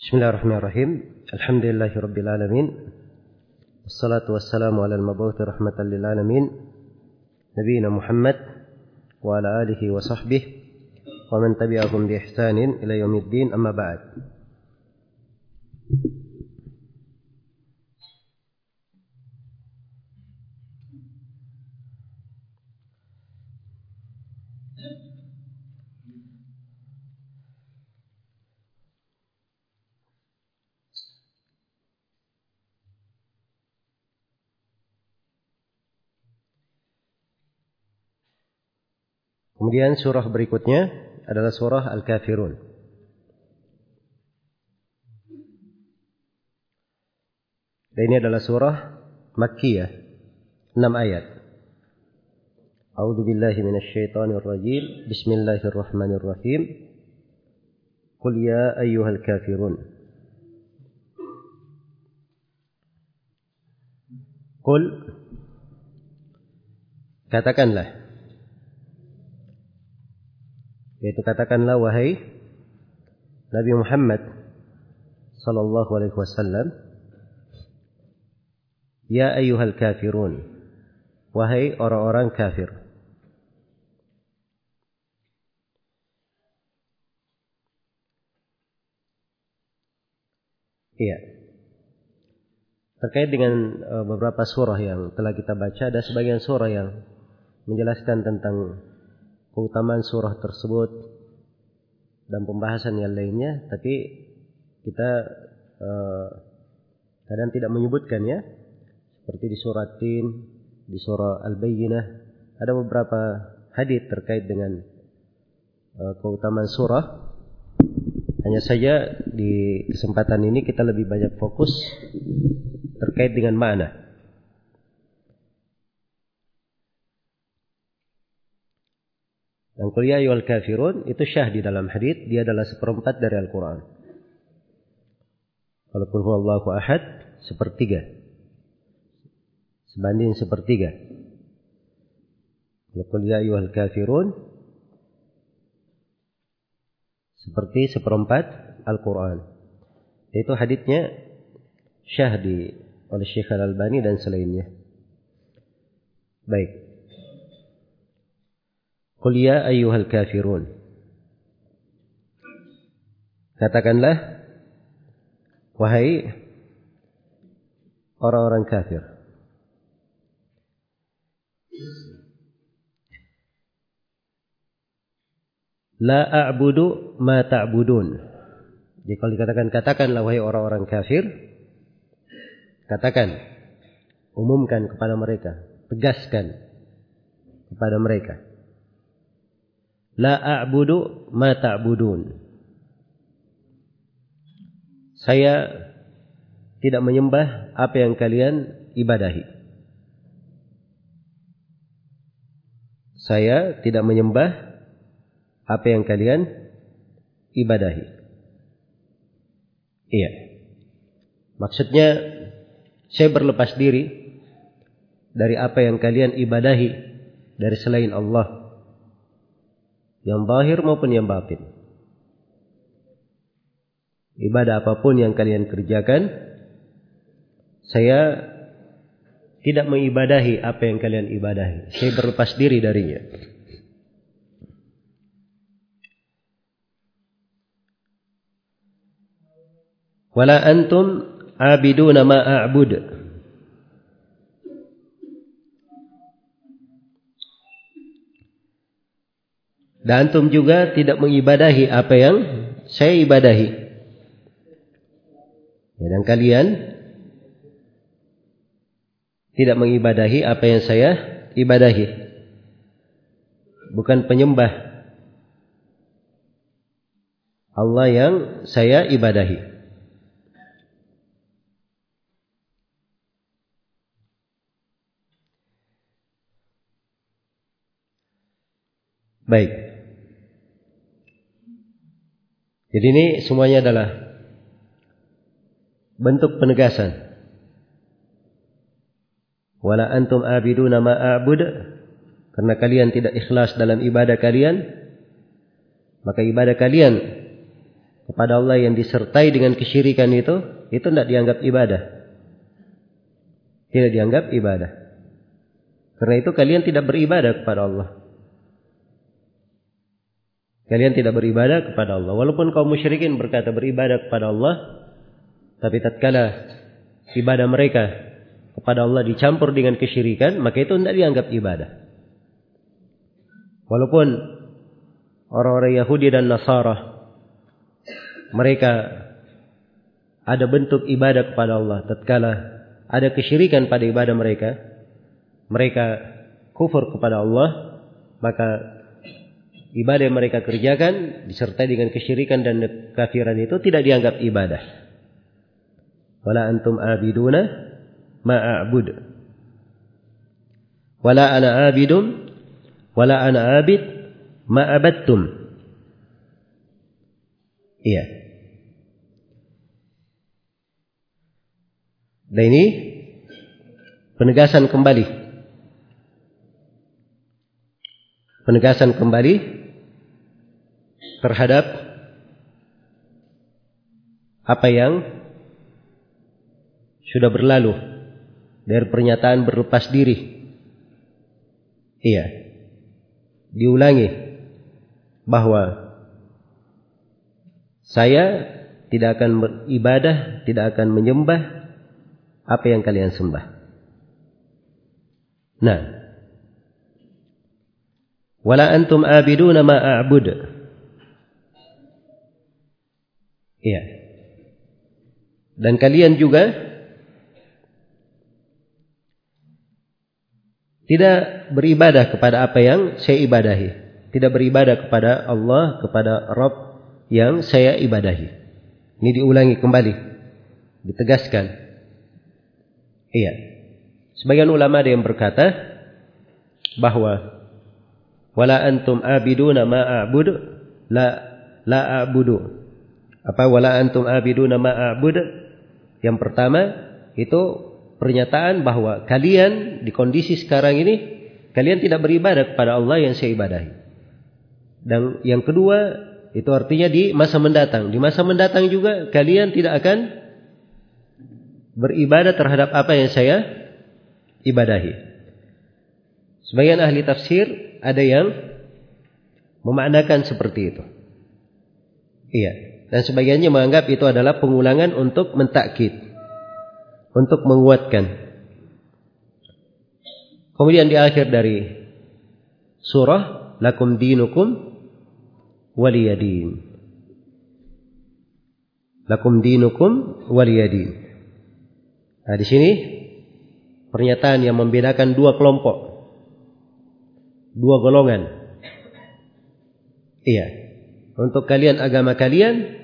بسم الله الرحمن الرحيم الحمد لله رب العالمين والصلاة والسلام على المبعوث رحمة للعالمين نبينا محمد وعلى آله وصحبه ومن تبعهم بإحسان إلى يوم الدين أما بعد Kemudian surah berikutnya adalah surah Al-Kafirun. Dan ini adalah surah Makkiyah, 6 ayat. A'udzu billahi minasyaitonir rajim. Bismillahirrahmanirrahim. Qul ya ayyuhal kafirun. Qul katakanlah yaitu katakanlah wahai Nabi Muhammad sallallahu alaihi wasallam ya ayyuhal kafirun wahai orang-orang kafir Iya. Terkait dengan uh, beberapa surah yang telah kita baca, ada sebagian surah yang menjelaskan tentang keutamaan surah tersebut dan pembahasan yang lainnya, tapi kita uh, kadang tidak menyebutkan ya, seperti di surat Tin, di surah Al-Bayyinah, ada beberapa hadis terkait dengan uh, keutamaan surah. Hanya saja di kesempatan ini kita lebih banyak fokus terkait dengan mana. Dan kuliah ya wal kafirun itu syah di dalam hadis, dia adalah seperempat dari Al-Quran. Kalau huwallahu ahad, sepertiga. Sebanding sepertiga. Kalau kuliah ya kafirun, seperti seperempat Al-Quran. Itu hadisnya syah di oleh Syekh Al-Albani dan selainnya. Baik. Qul ya ayyuhal kafirun. Katakanlah wahai orang-orang kafir. La a'budu ma ta'budun. Jadi kalau dikatakan katakanlah wahai orang-orang kafir, katakan, umumkan kepada mereka, tegaskan kepada mereka. La a'budu ma ta'budun. Saya tidak menyembah apa yang kalian ibadahi. Saya tidak menyembah apa yang kalian ibadahi. Iya. Maksudnya saya berlepas diri dari apa yang kalian ibadahi dari selain Allah yang bahir maupun yang batin. Ibadah apa pun yang kalian kerjakan, saya tidak mengibadahi apa yang kalian ibadahi. Saya berlepas diri darinya. Wala antum abiduna ma a'bud. Dan antum juga tidak mengibadahi apa yang saya ibadahi. Ya, dan kalian tidak mengibadahi apa yang saya ibadahi. Bukan penyembah Allah yang saya ibadahi. Baik. Jadi ini semuanya adalah bentuk penegasan. Wala antum abiduna ma a'bud karena kalian tidak ikhlas dalam ibadah kalian maka ibadah kalian kepada Allah yang disertai dengan kesyirikan itu, itu tidak dianggap ibadah. Tidak dianggap ibadah. Karena itu kalian tidak beribadah kepada Allah. Kalian tidak beribadah kepada Allah. Walaupun kaum musyrikin berkata beribadah kepada Allah, tapi tatkala ibadah mereka kepada Allah dicampur dengan kesyirikan, maka itu tidak dianggap ibadah. Walaupun orang-orang Yahudi dan Nasara mereka ada bentuk ibadah kepada Allah tatkala ada kesyirikan pada ibadah mereka mereka kufur kepada Allah maka ibadah yang mereka kerjakan disertai dengan kesyirikan dan kekafiran itu tidak dianggap ibadah. Wala antum abiduna ma a'bud. Wala ana abidum wala ana abid ma abattum. Iya. Dan ini penegasan kembali. Penegasan kembali terhadap apa yang sudah berlalu dari pernyataan berlepas diri. Iya. Diulangi bahwa saya tidak akan beribadah, tidak akan menyembah apa yang kalian sembah. Nah, wala antum abiduna ma a'bud. Iya. Dan kalian juga tidak beribadah kepada apa yang saya ibadahi. Tidak beribadah kepada Allah, kepada Rabb yang saya ibadahi. Ini diulangi kembali. Ditegaskan. Iya. Sebagian ulama ada yang berkata bahwa wala antum abiduna ma a'budu la la a'budu. Apa wala antum abiduna ma a'budu? Yang pertama itu pernyataan bahwa kalian di kondisi sekarang ini kalian tidak beribadah kepada Allah yang saya ibadahi. Dan yang kedua itu artinya di masa mendatang. Di masa mendatang juga kalian tidak akan beribadah terhadap apa yang saya ibadahi. Sebagian ahli tafsir ada yang memaknakan seperti itu. Iya. Dan sebagiannya menganggap itu adalah pengulangan untuk mentakkid untuk menguatkan. Kemudian di akhir dari surah lakum dinukum waliyadin. Lakum dinukum waliyadin. Nah, di sini pernyataan yang membedakan dua kelompok. Dua golongan. Iya. Untuk kalian agama kalian,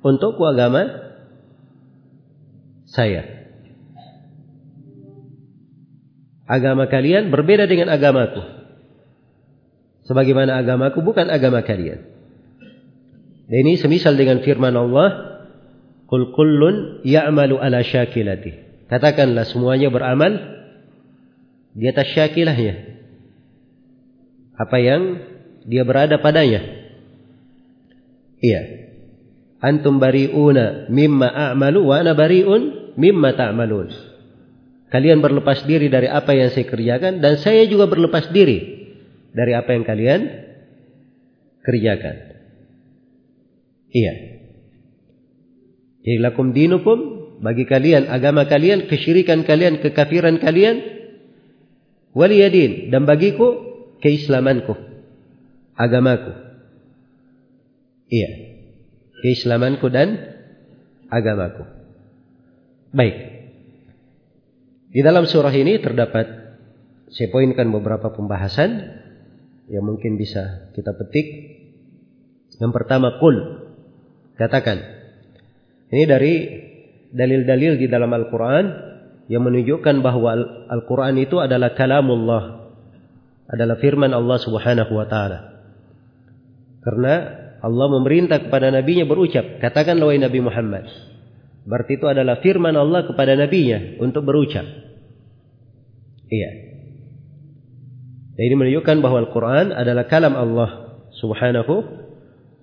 untukku agama saya. agama kalian berbeda dengan agamaku. Sebagaimana agamaku bukan agama kalian. Dan ini semisal dengan firman Allah, "Qul kullun ya'malu ala syakilati." Katakanlah semuanya beramal di atas syakilahnya. Apa yang dia berada padanya. Iya. Antum bari'una mimma a'malu wa ana bari'un mimma ta'malun. Ta Kalian berlepas diri dari apa yang saya kerjakan dan saya juga berlepas diri dari apa yang kalian kerjakan. Iya. Jadi lakum dinukum bagi kalian agama kalian, kesyirikan kalian, kekafiran kalian waliyadin dan bagiku keislamanku, agamaku. Iya. Keislamanku dan agamaku. Baik. Di dalam surah ini terdapat saya poinkan beberapa pembahasan yang mungkin bisa kita petik. Yang pertama kul katakan. Ini dari dalil-dalil di dalam Al-Qur'an yang menunjukkan bahwa Al-Qur'an itu adalah kalamullah. Adalah firman Allah Subhanahu wa taala. Karena Allah memerintah kepada nabinya berucap, katakanlah wahai Nabi Muhammad, Berarti itu adalah firman Allah kepada nabinya untuk berucap. Iya. Dan ini menunjukkan bahwa Al-Quran adalah kalam Allah subhanahu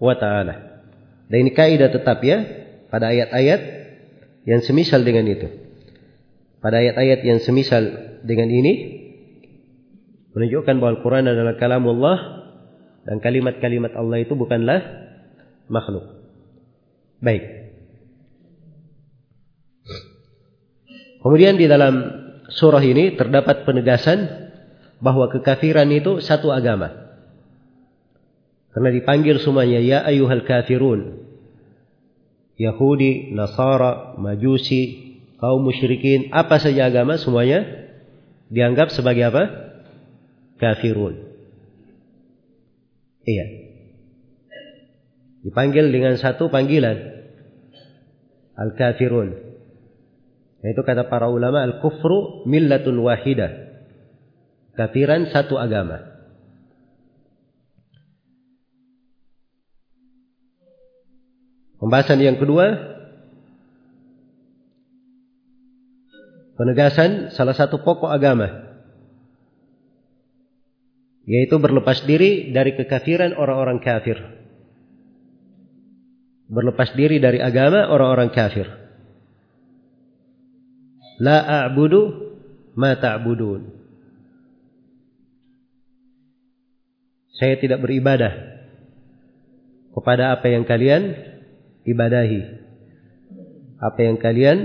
wa ta'ala. Dan ini kaidah tetap ya pada ayat-ayat yang semisal dengan itu. Pada ayat-ayat yang semisal dengan ini menunjukkan bahwa Al-Quran adalah kalamullah dan kalimat-kalimat Allah itu bukanlah makhluk. Baik. Kemudian di dalam surah ini terdapat penegasan bahwa kekafiran itu satu agama. Karena dipanggil semuanya ya ayuhal kafirun. Yahudi, Nasara, Majusi, kaum musyrikin, apa saja agama semuanya dianggap sebagai apa? Kafirun. Iya. Dipanggil dengan satu panggilan. Al-kafirun. Itu kata para ulama al-kufru millatun wahidah. Kafiran satu agama. Pembahasan yang kedua penegasan salah satu pokok agama yaitu berlepas diri dari kekafiran orang-orang kafir. Berlepas diri dari agama orang-orang kafir. La a'budu ma ta'budun. Saya tidak beribadah kepada apa yang kalian ibadahi. Apa yang kalian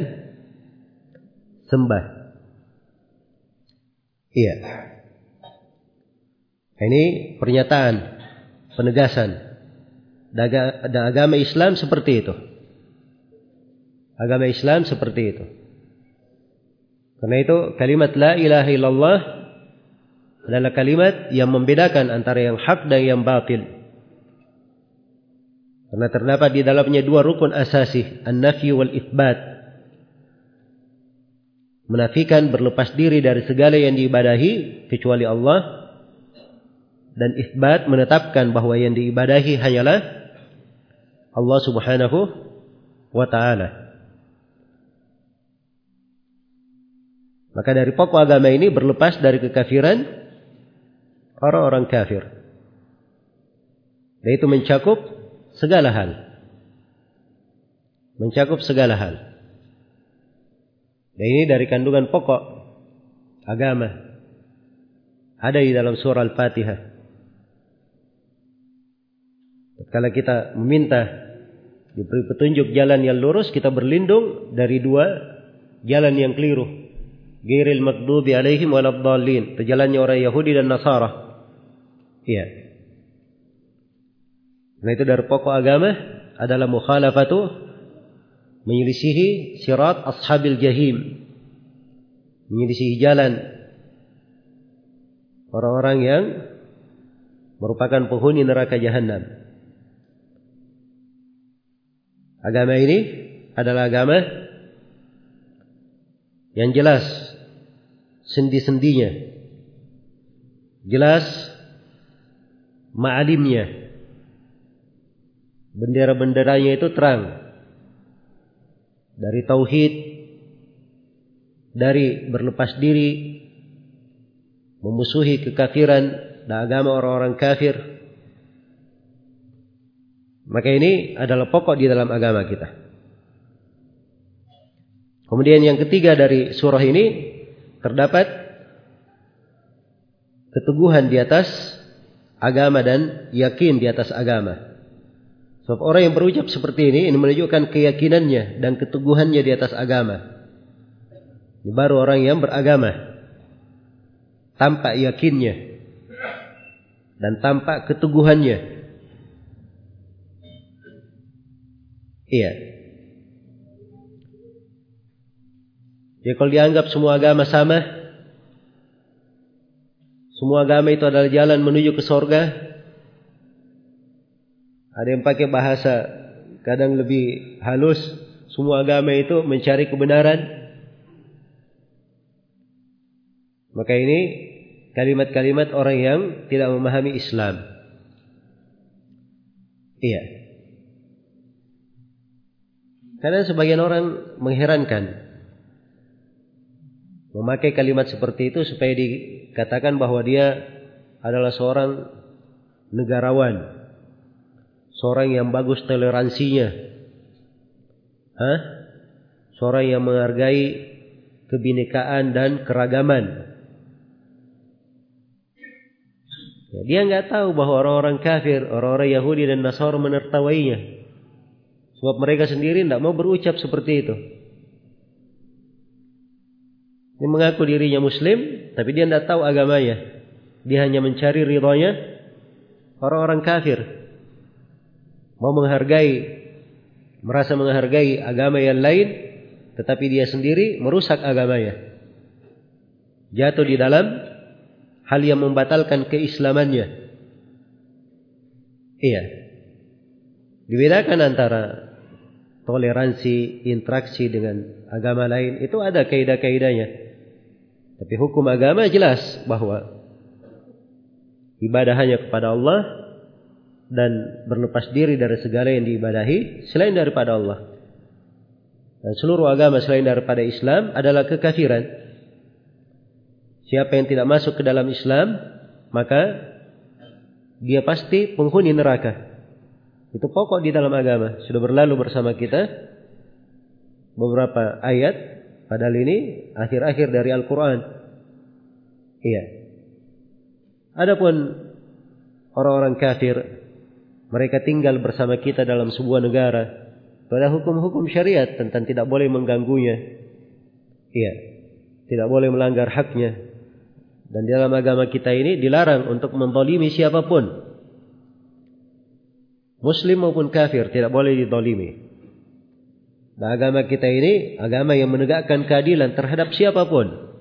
sembah. Iya. Ini pernyataan, penegasan. Dan agama Islam seperti itu. Agama Islam seperti itu. Karena itu kalimat la ilaha illallah adalah kalimat yang membedakan antara yang hak dan yang batil. Karena terdapat di dalamnya dua rukun asasi, an-nafi wal itsbat. Menafikan berlepas diri dari segala yang diibadahi kecuali Allah dan itsbat menetapkan bahwa yang diibadahi hanyalah Allah Subhanahu wa taala. Maka dari pokok agama ini berlepas dari kekafiran orang-orang kafir. Dan itu mencakup segala hal. Mencakup segala hal. Dan ini dari kandungan pokok agama. Ada di dalam surah Al-Fatihah. Kalau kita meminta diberi petunjuk jalan yang lurus, kita berlindung dari dua jalan yang keliru. Gairil maghdubi alaihim waladhdallin. Jalannya orang Yahudi dan Nasara. Iya. Nah itu dari pokok agama adalah mukhalafatu menyelisihi sirat ashabil jahim. Menyelisihi jalan orang-orang yang merupakan penghuni neraka jahanam. Agama ini adalah agama yang jelas sendi-sendinya. Jelas ma'alimnya bendera-benderanya itu terang. Dari tauhid, dari berlepas diri, memusuhi kekafiran dan agama orang-orang kafir. Maka ini adalah pokok di dalam agama kita. Kemudian yang ketiga dari surah ini terdapat keteguhan di atas agama dan yakin di atas agama. Sebab orang yang berucap seperti ini, ini menunjukkan keyakinannya dan keteguhannya di atas agama. Ini baru orang yang beragama. Tampak yakinnya. Dan tampak keteguhannya. Iya. Jadi kalau dianggap semua agama sama, semua agama itu adalah jalan menuju ke sorga, ada yang pakai bahasa kadang lebih halus. Semua agama itu mencari kebenaran. Maka ini kalimat-kalimat orang yang tidak memahami Islam. Iya. Karena sebagian orang mengherankan. Memakai kalimat seperti itu supaya dikatakan bahwa dia adalah seorang negarawan seorang yang bagus toleransinya, Hah? seorang yang menghargai kebinekaan dan keragaman. Ya, dia nggak tahu bahwa orang-orang kafir, orang-orang Yahudi dan Nasara menertawainya. Sebab mereka sendiri tidak mau berucap seperti itu. Dia mengaku dirinya Muslim, tapi dia tidak tahu agamanya. Dia hanya mencari ridhonya orang-orang kafir. Mau menghargai, merasa menghargai agama yang lain, tetapi dia sendiri merusak agamanya. Jatuh di dalam hal yang membatalkan keislamannya. Iya. Dibedakan antara toleransi, interaksi dengan agama lain itu ada kaidah-kaidahnya. Tapi hukum agama jelas bahwa ibadah hanya kepada Allah dan berlepas diri dari segala yang diibadahi selain daripada Allah dan seluruh agama selain daripada Islam adalah kekafiran. Siapa yang tidak masuk ke dalam Islam, maka dia pasti penghuni neraka. Itu pokok di dalam agama. Sudah berlalu bersama kita beberapa ayat, padahal ini akhir-akhir dari Al-Quran. Iya. Adapun orang-orang kafir, mereka tinggal bersama kita dalam sebuah negara, pada hukum-hukum syariat tentang tidak boleh mengganggunya. Iya. Tidak boleh melanggar haknya. Dan dalam agama kita ini dilarang untuk mendolimi siapa pun. Muslim maupun kafir tidak boleh didolimi. Dan agama kita ini agama yang menegakkan keadilan terhadap siapa pun.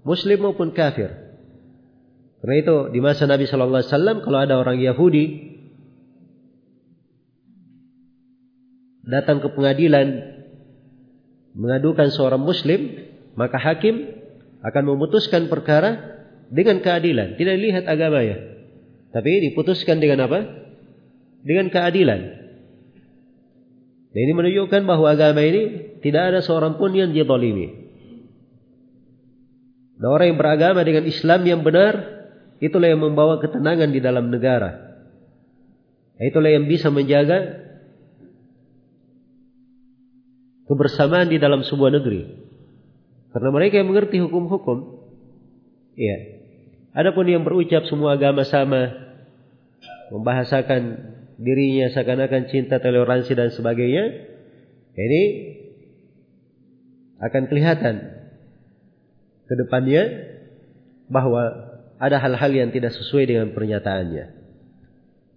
Muslim maupun kafir. Karena itu di masa Nabi Shallallahu Alaihi Wasallam kalau ada orang Yahudi datang ke pengadilan mengadukan seorang muslim, maka hakim akan memutuskan perkara dengan keadilan, tidak dilihat agamanya. Tapi diputuskan dengan apa? Dengan keadilan. Dan ini menunjukkan bahwa agama ini tidak ada seorang pun yang dizalimi. Dan orang yang beragama dengan Islam yang benar, itulah yang membawa ketenangan di dalam negara. Itulah yang bisa menjaga kebersamaan di dalam sebuah negeri. Karena mereka yang mengerti hukum-hukum. Iya. Adapun yang berucap semua agama sama, membahasakan dirinya seakan-akan cinta, toleransi dan sebagainya, ini akan kelihatan ke depannya bahwa ada hal-hal yang tidak sesuai dengan pernyataannya.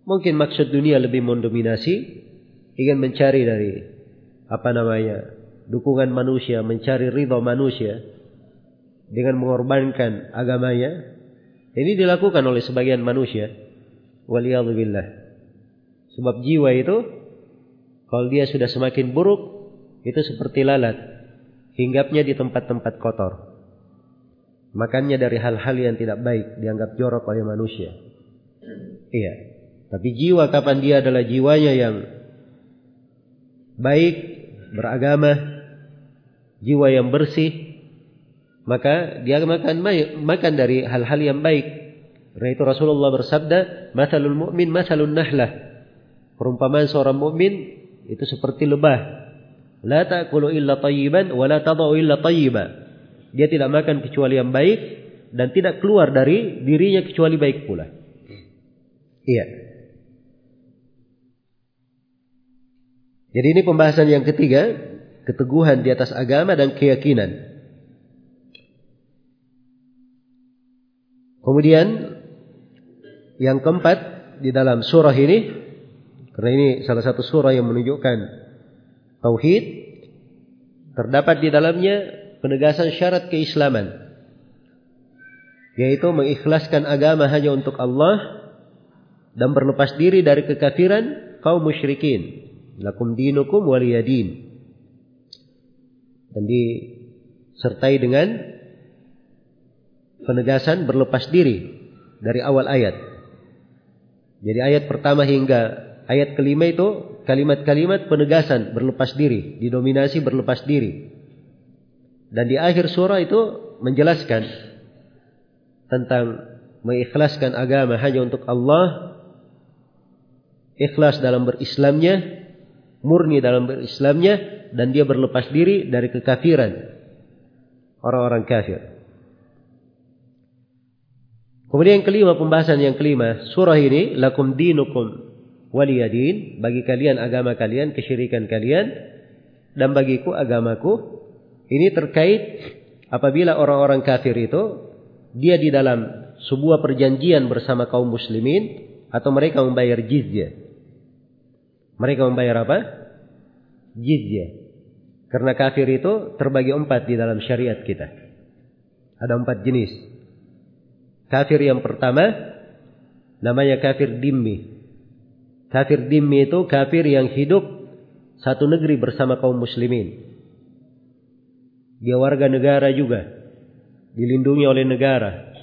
Mungkin maksud dunia lebih mendominasi, ingin mencari dari apa namanya dukungan manusia, mencari ridho manusia dengan mengorbankan agamanya. Ini dilakukan oleh sebagian manusia. Waliyadzubillah. Sebab jiwa itu kalau dia sudah semakin buruk itu seperti lalat hinggapnya di tempat-tempat kotor. Makannya dari hal-hal yang tidak baik dianggap jorok oleh manusia. Iya. Tapi jiwa kapan dia adalah jiwanya yang baik beragama, jiwa yang bersih, maka dia makan makan dari hal-hal yang baik. Karena itu Rasulullah bersabda, "Matsalul mu'min matsalun nahlah." Perumpamaan seorang mukmin itu seperti lebah. La ta'kulu illa tayyiban wa la tadau illa tayyiba. Dia tidak makan kecuali yang baik dan tidak keluar dari dirinya kecuali baik pula. Iya. Jadi ini pembahasan yang ketiga, keteguhan di atas agama dan keyakinan. Kemudian yang keempat di dalam surah ini, karena ini salah satu surah yang menunjukkan tauhid, terdapat di dalamnya penegasan syarat keislaman, yaitu mengikhlaskan agama hanya untuk Allah dan berlepas diri dari kekafiran kaum musyrikin. Lakum dinukum waliyadin. Dan disertai dengan penegasan berlepas diri dari awal ayat. Jadi ayat pertama hingga ayat kelima itu kalimat-kalimat penegasan berlepas diri, didominasi berlepas diri. Dan di akhir surah itu menjelaskan tentang mengikhlaskan agama hanya untuk Allah. ikhlas dalam berislamnya, murni dalam berislamnya, dan dia berlepas diri dari kekafiran orang-orang kafir. Kemudian yang kelima pembahasan yang kelima surah ini lakum dinukum waliyadin bagi kalian agama kalian kesyirikan kalian dan bagiku agamaku ini terkait apabila orang-orang kafir itu dia di dalam sebuah perjanjian bersama kaum muslimin atau mereka membayar jizyah. Mereka membayar apa? Jizyah. Karena kafir itu terbagi empat di dalam syariat kita. Ada empat jenis. Kafir yang pertama namanya kafir dimmi. Kafir dimmi itu kafir yang hidup satu negeri bersama kaum muslimin. Dia warga negara juga. Dilindungi oleh negara.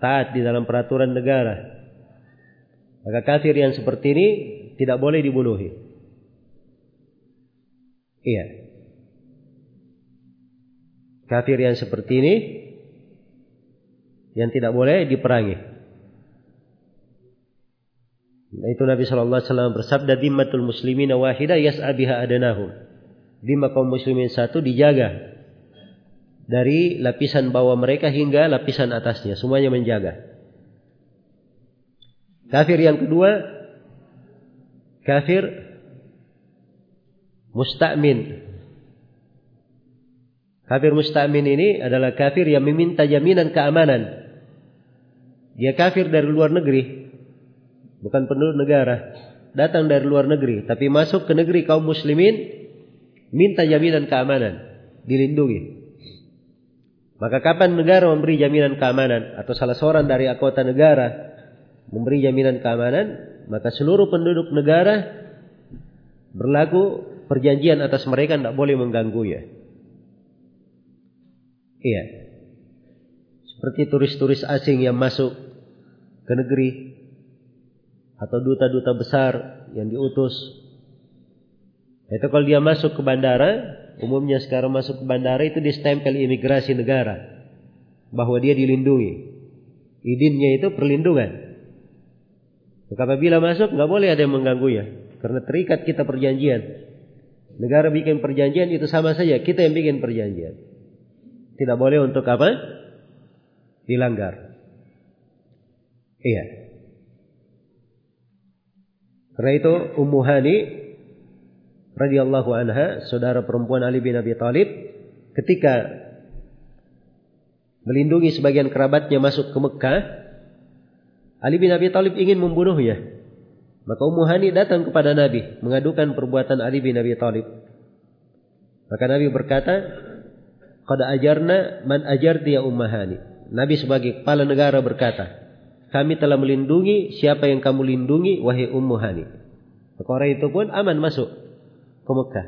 Taat di dalam peraturan negara. Maka kafir yang seperti ini tidak boleh dibunuhi. Iya. Kafir yang seperti ini yang tidak boleh diperangi. Itu Nabi Shallallahu Alaihi Wasallam bersabda, "Dimmatul muslimin wahida yas'abiha adanahum." Dimma kaum muslimin satu dijaga dari lapisan bawah mereka hingga lapisan atasnya, semuanya menjaga. Kafir yang kedua, kafir musta'min. Kafir musta'min ini adalah kafir yang meminta jaminan keamanan. Dia kafir dari luar negeri. Bukan penduduk negara. Datang dari luar negeri. Tapi masuk ke negeri kaum muslimin. Minta jaminan keamanan. Dilindungi. Maka kapan negara memberi jaminan keamanan. Atau salah seorang dari anggota negara. Memberi jaminan keamanan. Maka seluruh penduduk negara. Berlaku perjanjian atas mereka tidak boleh mengganggu ya. Iya. Seperti turis-turis asing yang masuk ke negeri atau duta-duta besar yang diutus. Itu kalau dia masuk ke bandara, umumnya sekarang masuk ke bandara itu stempel imigrasi negara bahwa dia dilindungi. Idinnya itu perlindungan. Maka apabila masuk nggak boleh ada yang mengganggu ya, karena terikat kita perjanjian. Negara bikin perjanjian itu sama saja kita yang bikin perjanjian. Tidak boleh untuk apa? Dilanggar. Iya. Karena itu Ummu Hani radhiyallahu anha, saudara perempuan Ali bin Abi Thalib, ketika melindungi sebagian kerabatnya masuk ke Mekah, Ali bin Abi Thalib ingin membunuhnya. Maka Ummu Hani datang kepada Nabi mengadukan perbuatan Ali bin Abi Thalib. Maka Nabi berkata, Qad ajarna man ajarti ya ummahani. Nabi sebagai kepala negara berkata, kami telah melindungi siapa yang kamu lindungi wahai ummu hani. Maka orang itu pun aman masuk ke Mekah.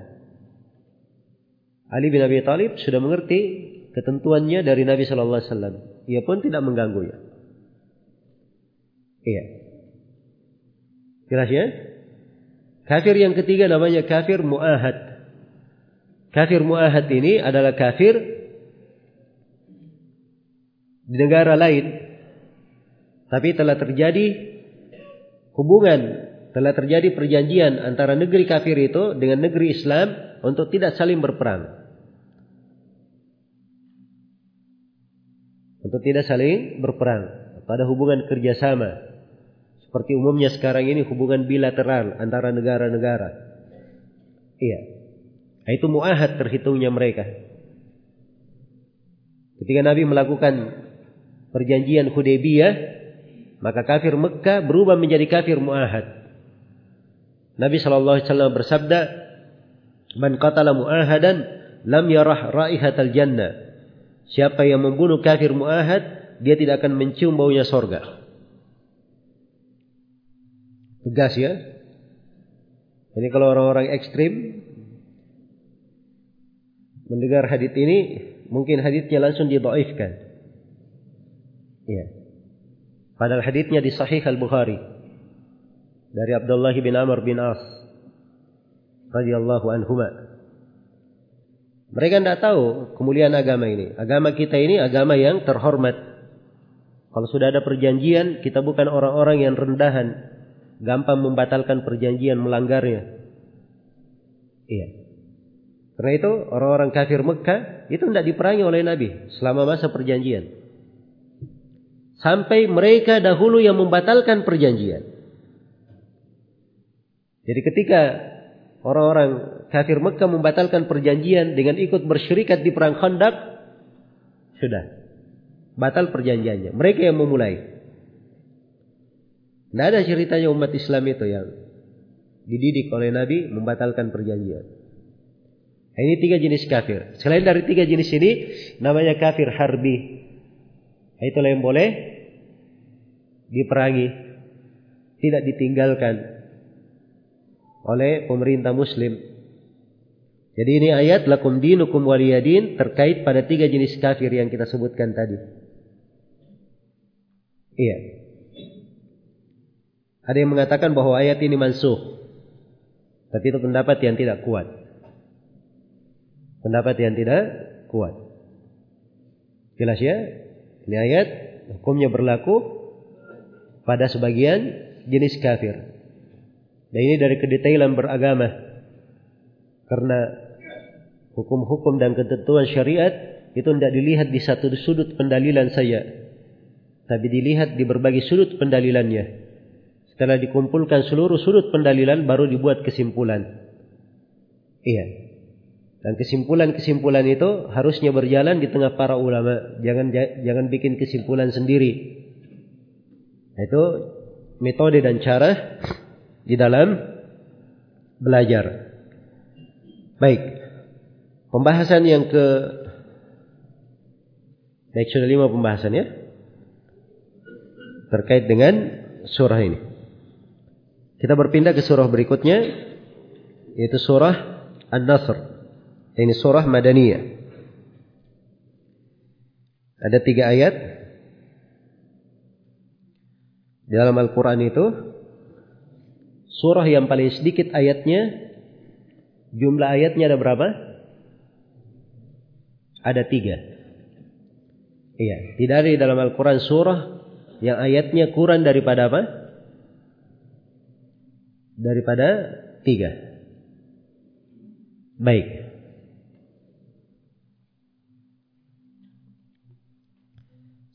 Ali bin Abi Thalib sudah mengerti ketentuannya dari Nabi Shallallahu Alaihi Wasallam. Ia pun tidak mengganggunya. Iya. Jelas ya? Kafir yang ketiga namanya kafir mu'ahad. Kafir muahad ini adalah kafir di negara lain. Tapi telah terjadi hubungan, telah terjadi perjanjian antara negeri kafir itu dengan negeri Islam untuk tidak saling berperang. Untuk tidak saling berperang. Pada hubungan kerjasama. Seperti umumnya sekarang ini hubungan bilateral antara negara-negara. Iya. Itu muahad terhitungnya mereka. Ketika Nabi melakukan perjanjian Hudaybiyah, maka kafir Mekah berubah menjadi kafir muahad. Nabi sallallahu alaihi wasallam bersabda, "Man qatala muahadan lam yarah raihatal jannah." Siapa yang membunuh kafir muahad, dia tidak akan mencium baunya sorga. Tegas ya. Ini kalau orang-orang ekstrim mendengar hadis ini mungkin hadisnya langsung didoifkan. Ya. Padahal hadisnya di Sahih Al Bukhari dari Abdullah bin Amr bin As radhiyallahu anhuma. Mereka tidak tahu kemuliaan agama ini. Agama kita ini agama yang terhormat. Kalau sudah ada perjanjian, kita bukan orang-orang yang rendahan. gampang membatalkan perjanjian, melanggarnya. Iya. Karena itu orang-orang kafir Mekah itu tidak diperangi oleh Nabi selama masa perjanjian. Sampai mereka dahulu yang membatalkan perjanjian. Jadi ketika orang-orang kafir Mekah membatalkan perjanjian dengan ikut bersyirikat di perang Khandaq, sudah batal perjanjiannya. Mereka yang memulai. Tidak ada ceritanya umat Islam itu yang dididik oleh Nabi membatalkan perjanjian. Nah, ini tiga jenis kafir. Selain dari tiga jenis ini, namanya kafir harbi. Nah, itulah yang boleh diperangi, tidak ditinggalkan oleh pemerintah Muslim. Jadi ini ayat lakum dinukum waliyadin terkait pada tiga jenis kafir yang kita sebutkan tadi. Iya. Ada yang mengatakan bahwa ayat ini mansuh. Tapi itu pendapat yang tidak kuat. Pendapat yang tidak kuat. Jelas ya? Ini ayat hukumnya berlaku pada sebagian jenis kafir. Dan ini dari kedetailan beragama. Karena hukum-hukum dan ketentuan syariat itu tidak dilihat di satu sudut pendalilan saya. Tapi dilihat di berbagai sudut pendalilannya. Setelah dikumpulkan seluruh sudut pendalilan baru dibuat kesimpulan. Iya. Dan kesimpulan-kesimpulan itu harusnya berjalan di tengah para ulama. Jangan jangan bikin kesimpulan sendiri. Itu metode dan cara di dalam belajar. Baik. Pembahasan yang ke Baik, sudah lima pembahasan ya. Terkait dengan surah ini. Kita berpindah ke surah berikutnya yaitu surah An-Nasr. Ini surah Madaniyah. Ada tiga ayat di dalam Al-Quran itu surah yang paling sedikit ayatnya jumlah ayatnya ada berapa? Ada tiga. Iya, tidak ada di dalam Al-Quran surah yang ayatnya kurang daripada apa? daripada tiga. Baik.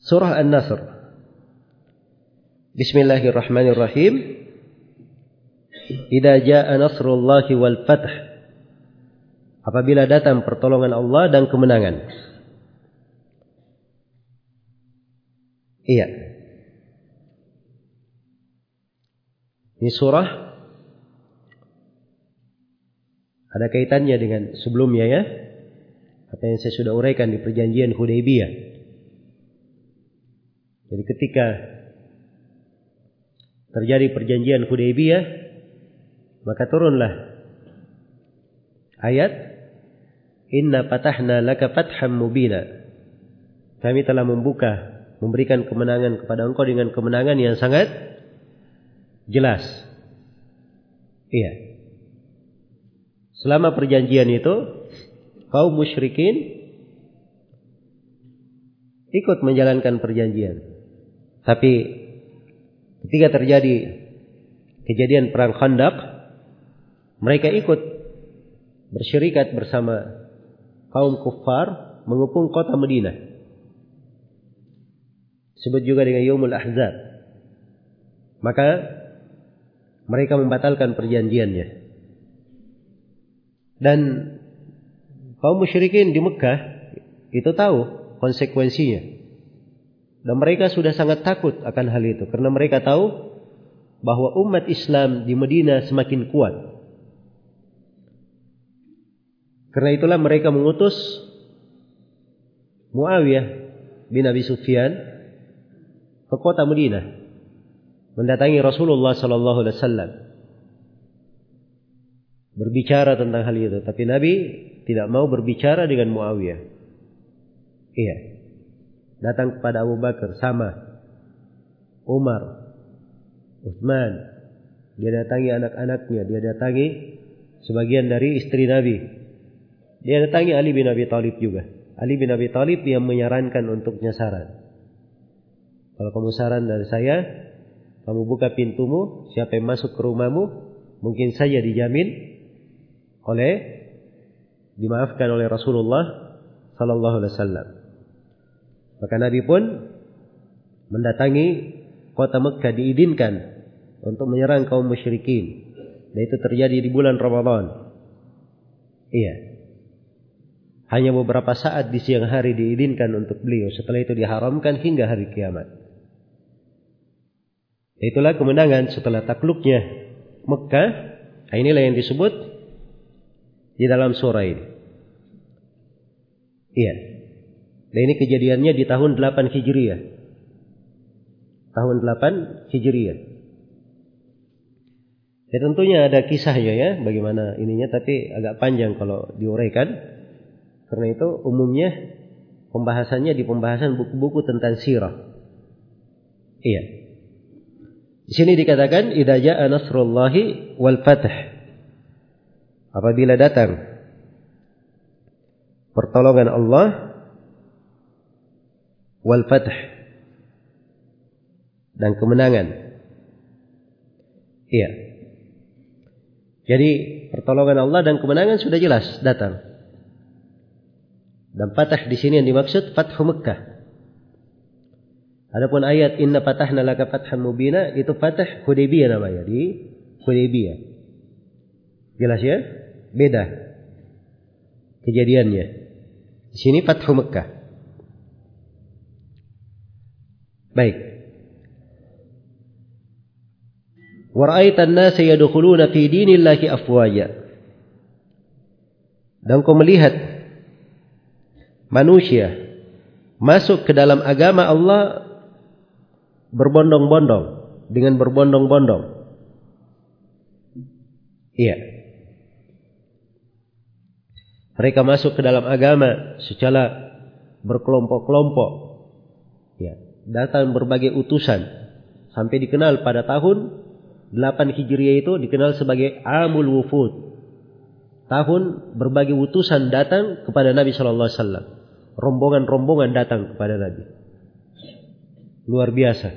Surah An-Nasr. Bismillahirrahmanirrahim. Idza jaa nasrullahi wal fath. Apabila datang pertolongan Allah dan kemenangan. Iya. Ini surah Ada kaitannya dengan sebelumnya ya. Apa yang saya sudah uraikan di perjanjian Hudaybiyah. Jadi ketika terjadi perjanjian Hudaybiyah, maka turunlah ayat Inna patahna laka fatham mubina. Kami telah membuka, memberikan kemenangan kepada engkau dengan kemenangan yang sangat jelas. Iya. Selama perjanjian itu kaum musyrikin ikut menjalankan perjanjian. Tapi ketika terjadi kejadian perang Khandaq, mereka ikut bersyirikat bersama kaum kufar mengepung kota Madinah. Sebut juga dengan Yomul Ahzab. Maka mereka membatalkan perjanjiannya. Dan kaum musyrikin di Mekah itu tahu konsekuensinya. Dan mereka sudah sangat takut akan hal itu karena mereka tahu bahwa umat Islam di Medina semakin kuat. Karena itulah mereka mengutus Muawiyah bin Abi Sufyan ke kota Medina mendatangi Rasulullah sallallahu alaihi wasallam berbicara tentang hal itu. Tapi Nabi tidak mau berbicara dengan Muawiyah. Iya. Datang kepada Abu Bakar sama. Umar. Uthman. Dia datangi anak-anaknya. Dia datangi sebagian dari istri Nabi. Dia datangi Ali bin Abi Thalib juga. Ali bin Abi Thalib yang menyarankan untuk nyasaran. Kalau kamu saran dari saya, kamu buka pintumu, siapa yang masuk ke rumahmu, mungkin saja dijamin oleh dimaafkan oleh Rasulullah sallallahu alaihi wasallam. Maka Nabi pun mendatangi kota Mekah diizinkan untuk menyerang kaum musyrikin. Dan itu terjadi di bulan Ramadan. Iya. Hanya beberapa saat di siang hari diizinkan untuk beliau. Setelah itu diharamkan hingga hari kiamat. Itulah kemenangan setelah takluknya Mekah. Nah, inilah yang disebut di dalam surah ini. Iya. Dan ini kejadiannya di tahun 8 Hijriah. Tahun 8 Hijriah. Ya tentunya ada kisahnya ya bagaimana ininya tapi agak panjang kalau diuraikan. Karena itu umumnya pembahasannya di pembahasan buku-buku tentang sirah. Iya. Di sini dikatakan idza jaa nasrullahi wal fath. Apabila datang pertolongan Allah wal fath dan kemenangan. Iya. Jadi pertolongan Allah dan kemenangan sudah jelas datang. Dan patah di sini yang dimaksud Fathu Mekah. Adapun ayat Inna patahna laka fatham mubina itu patah Hudaybiyah namanya di Hudaybiyah. Jelas ya? Beda kejadiannya. Di sini Fathu Mekah. Baik. Wara'aita an-nasa yadkhuluna fi dinillahi. Dan kau melihat manusia masuk ke dalam agama Allah berbondong-bondong dengan berbondong-bondong. Iya. Mereka masuk ke dalam agama secara berkelompok-kelompok. Ya, datang berbagai utusan sampai dikenal pada tahun 8 Hijriah itu dikenal sebagai Amul Wufud. Tahun berbagai utusan datang kepada Nabi Shallallahu Alaihi Wasallam. Rombongan-rombongan datang kepada Nabi. Luar biasa.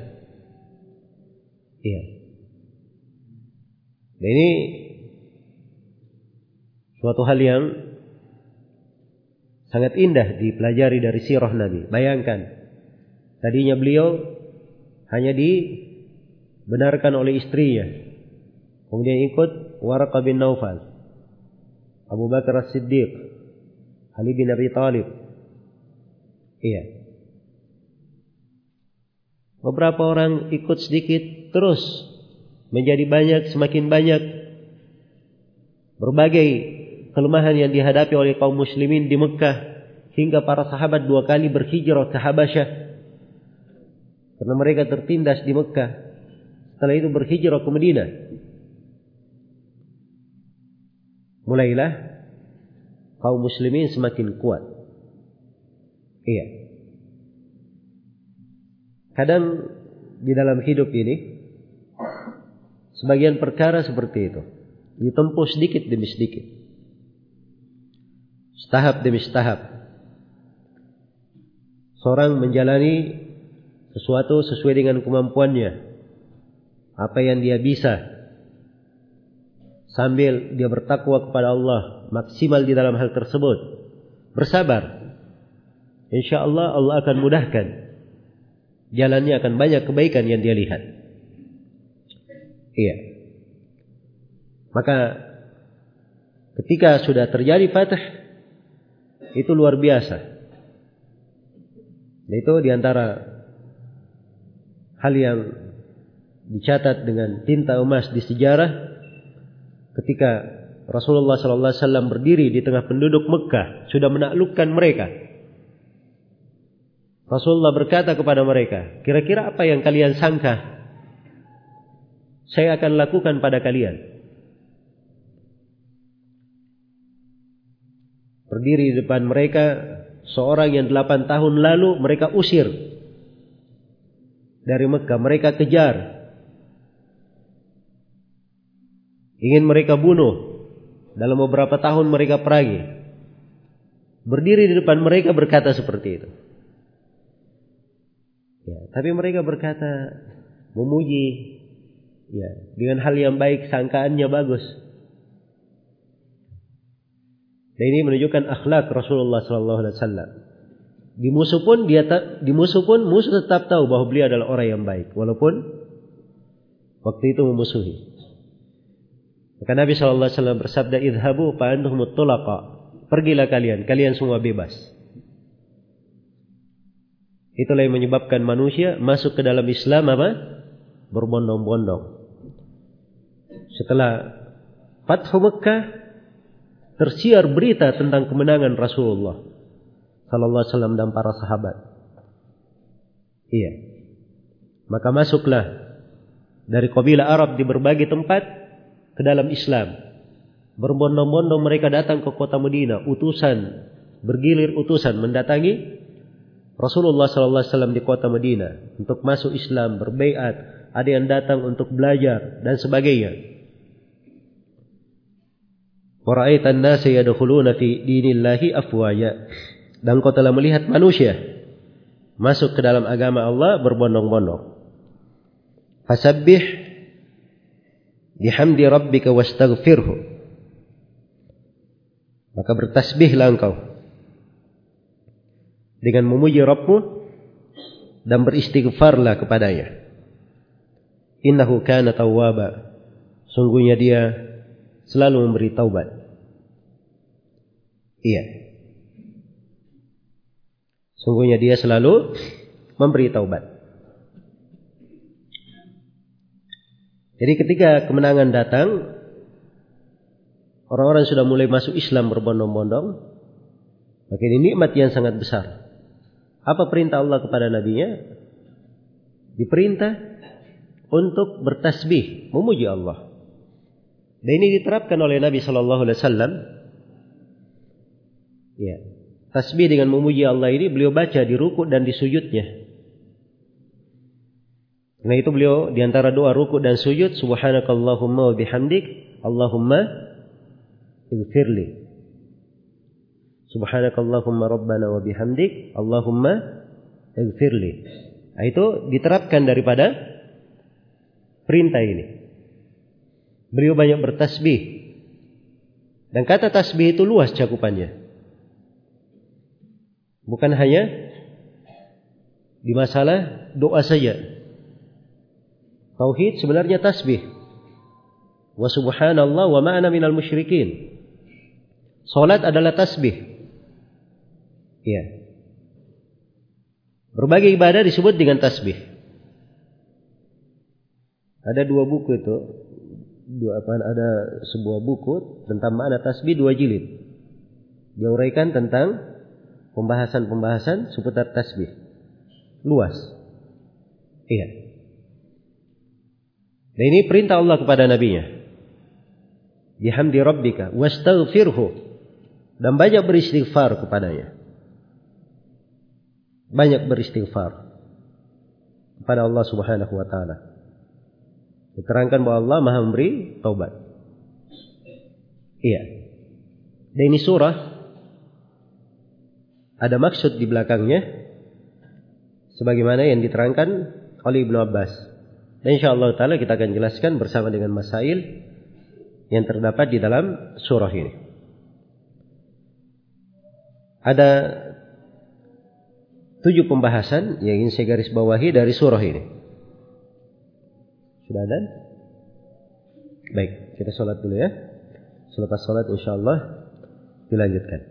Iya. Nah, ini suatu hal yang Sangat indah dipelajari dari sirah Nabi. Bayangkan, tadinya beliau hanya dibenarkan oleh istrinya. Kemudian ikut Warqa bin Naufal, Abu Bakar As-Siddiq, Ali bin Abi Talib. Iya. Beberapa orang ikut sedikit terus menjadi banyak semakin banyak berbagai kelemahan yang dihadapi oleh kaum muslimin di Mekah hingga para sahabat dua kali berhijrah ke Habasyah karena mereka tertindas di Mekah. Setelah itu berhijrah ke Madinah. Mulailah kaum muslimin semakin kuat. Iya. Kadang di dalam hidup ini sebagian perkara seperti itu ditempuh sedikit demi sedikit. Setahap demi setahap. Seorang menjalani sesuatu sesuai dengan kemampuannya. Apa yang dia bisa. Sambil dia bertakwa kepada Allah. Maksimal di dalam hal tersebut. Bersabar. Insya Allah Allah akan mudahkan. Jalannya akan banyak kebaikan yang dia lihat. Iya. Maka ketika sudah terjadi fatah itu luar biasa. Itu di antara hal yang dicatat dengan tinta emas di sejarah ketika Rasulullah Sallallahu Alaihi Wasallam berdiri di tengah penduduk Mekah sudah menaklukkan mereka. Rasulullah berkata kepada mereka, kira-kira apa yang kalian sangka saya akan lakukan pada kalian? berdiri di depan mereka seorang yang delapan tahun lalu mereka usir dari Mekah, mereka kejar. Ingin mereka bunuh. Dalam beberapa tahun mereka peragi. Berdiri di depan mereka berkata seperti itu. Ya, tapi mereka berkata memuji Ya, dengan hal yang baik sangkaannya bagus. Dan ini menunjukkan akhlak Rasulullah sallallahu alaihi wasallam. Di musuh pun dia di musuh pun musuh tetap tahu bahwa beliau adalah orang yang baik walaupun waktu itu memusuhi. Maka Nabi sallallahu alaihi wasallam bersabda, "Idhabu fa Pergilah kalian, kalian semua bebas. Itulah yang menyebabkan manusia masuk ke dalam Islam apa? Berbondong-bondong. Setelah Fathu Mekah tersiar berita tentang kemenangan Rasulullah sallallahu alaihi wasallam dan para sahabat. Iya. Maka masuklah dari kabilah Arab di berbagai tempat ke dalam Islam. Berbondong-bondong mereka datang ke kota Medina, utusan bergilir utusan mendatangi Rasulullah sallallahu alaihi wasallam di kota Medina untuk masuk Islam, berbaiat, ada yang datang untuk belajar dan sebagainya. Wara'aita an-nasa yadkhuluna fi dinillahi afwaja. Dan kau telah melihat manusia masuk ke dalam agama Allah berbondong-bondong. Fasabbih bihamdi rabbika wastaghfirhu. Maka bertasbihlah engkau dengan memuji Rabbmu dan beristighfarlah kepadanya. Innahu kana tawwaba. Sungguhnya dia selalu memberi taubat. Iya. Sungguhnya dia selalu memberi taubat. Jadi ketika kemenangan datang, orang-orang sudah mulai masuk Islam berbondong-bondong, maka ini nikmat yang sangat besar. Apa perintah Allah kepada nabinya? Diperintah untuk bertasbih, memuji Allah. Dan ini diterapkan oleh Nabi Shallallahu Alaihi Wasallam. Ya, tasbih dengan memuji Allah ini beliau baca di ruku dan di sujudnya. Nah itu beliau di antara doa ruku dan sujud subhanakallahumma wa bihamdik Allahumma ighfirli. Subhanakallahumma rabbana wa bihamdik Allahumma ighfirli. Nah, itu diterapkan daripada perintah ini. Beliau banyak bertasbih. Dan kata tasbih itu luas cakupannya. Bukan hanya di masalah doa saja. Tauhid sebenarnya tasbih. Wa subhanallah wa ma'ana minal musyrikin. Salat adalah tasbih. Iya. Berbagai ibadah disebut dengan tasbih. Ada dua buku itu dua apa ada sebuah buku tentang makna tasbih dua jilid. Dia uraikan tentang pembahasan-pembahasan seputar tasbih. Luas. Iya. Dan ini perintah Allah kepada nabinya. Bihamdi rabbika wastaghfirhu. Dan banyak beristighfar kepadanya. Banyak beristighfar kepada Allah Subhanahu wa taala. Diterangkan bahwa Allah maha memberi taubat. Iya. Dan ini surah ada maksud di belakangnya sebagaimana yang diterangkan oleh Ibnu Abbas. Dan insyaallah taala kita akan jelaskan bersama dengan masail yang terdapat di dalam surah ini. Ada tujuh pembahasan yang ingin saya garis bawahi dari surah ini. Sudah ada? Baik, kita sholat dulu ya. Selepas sholat insyaallah dilanjutkan.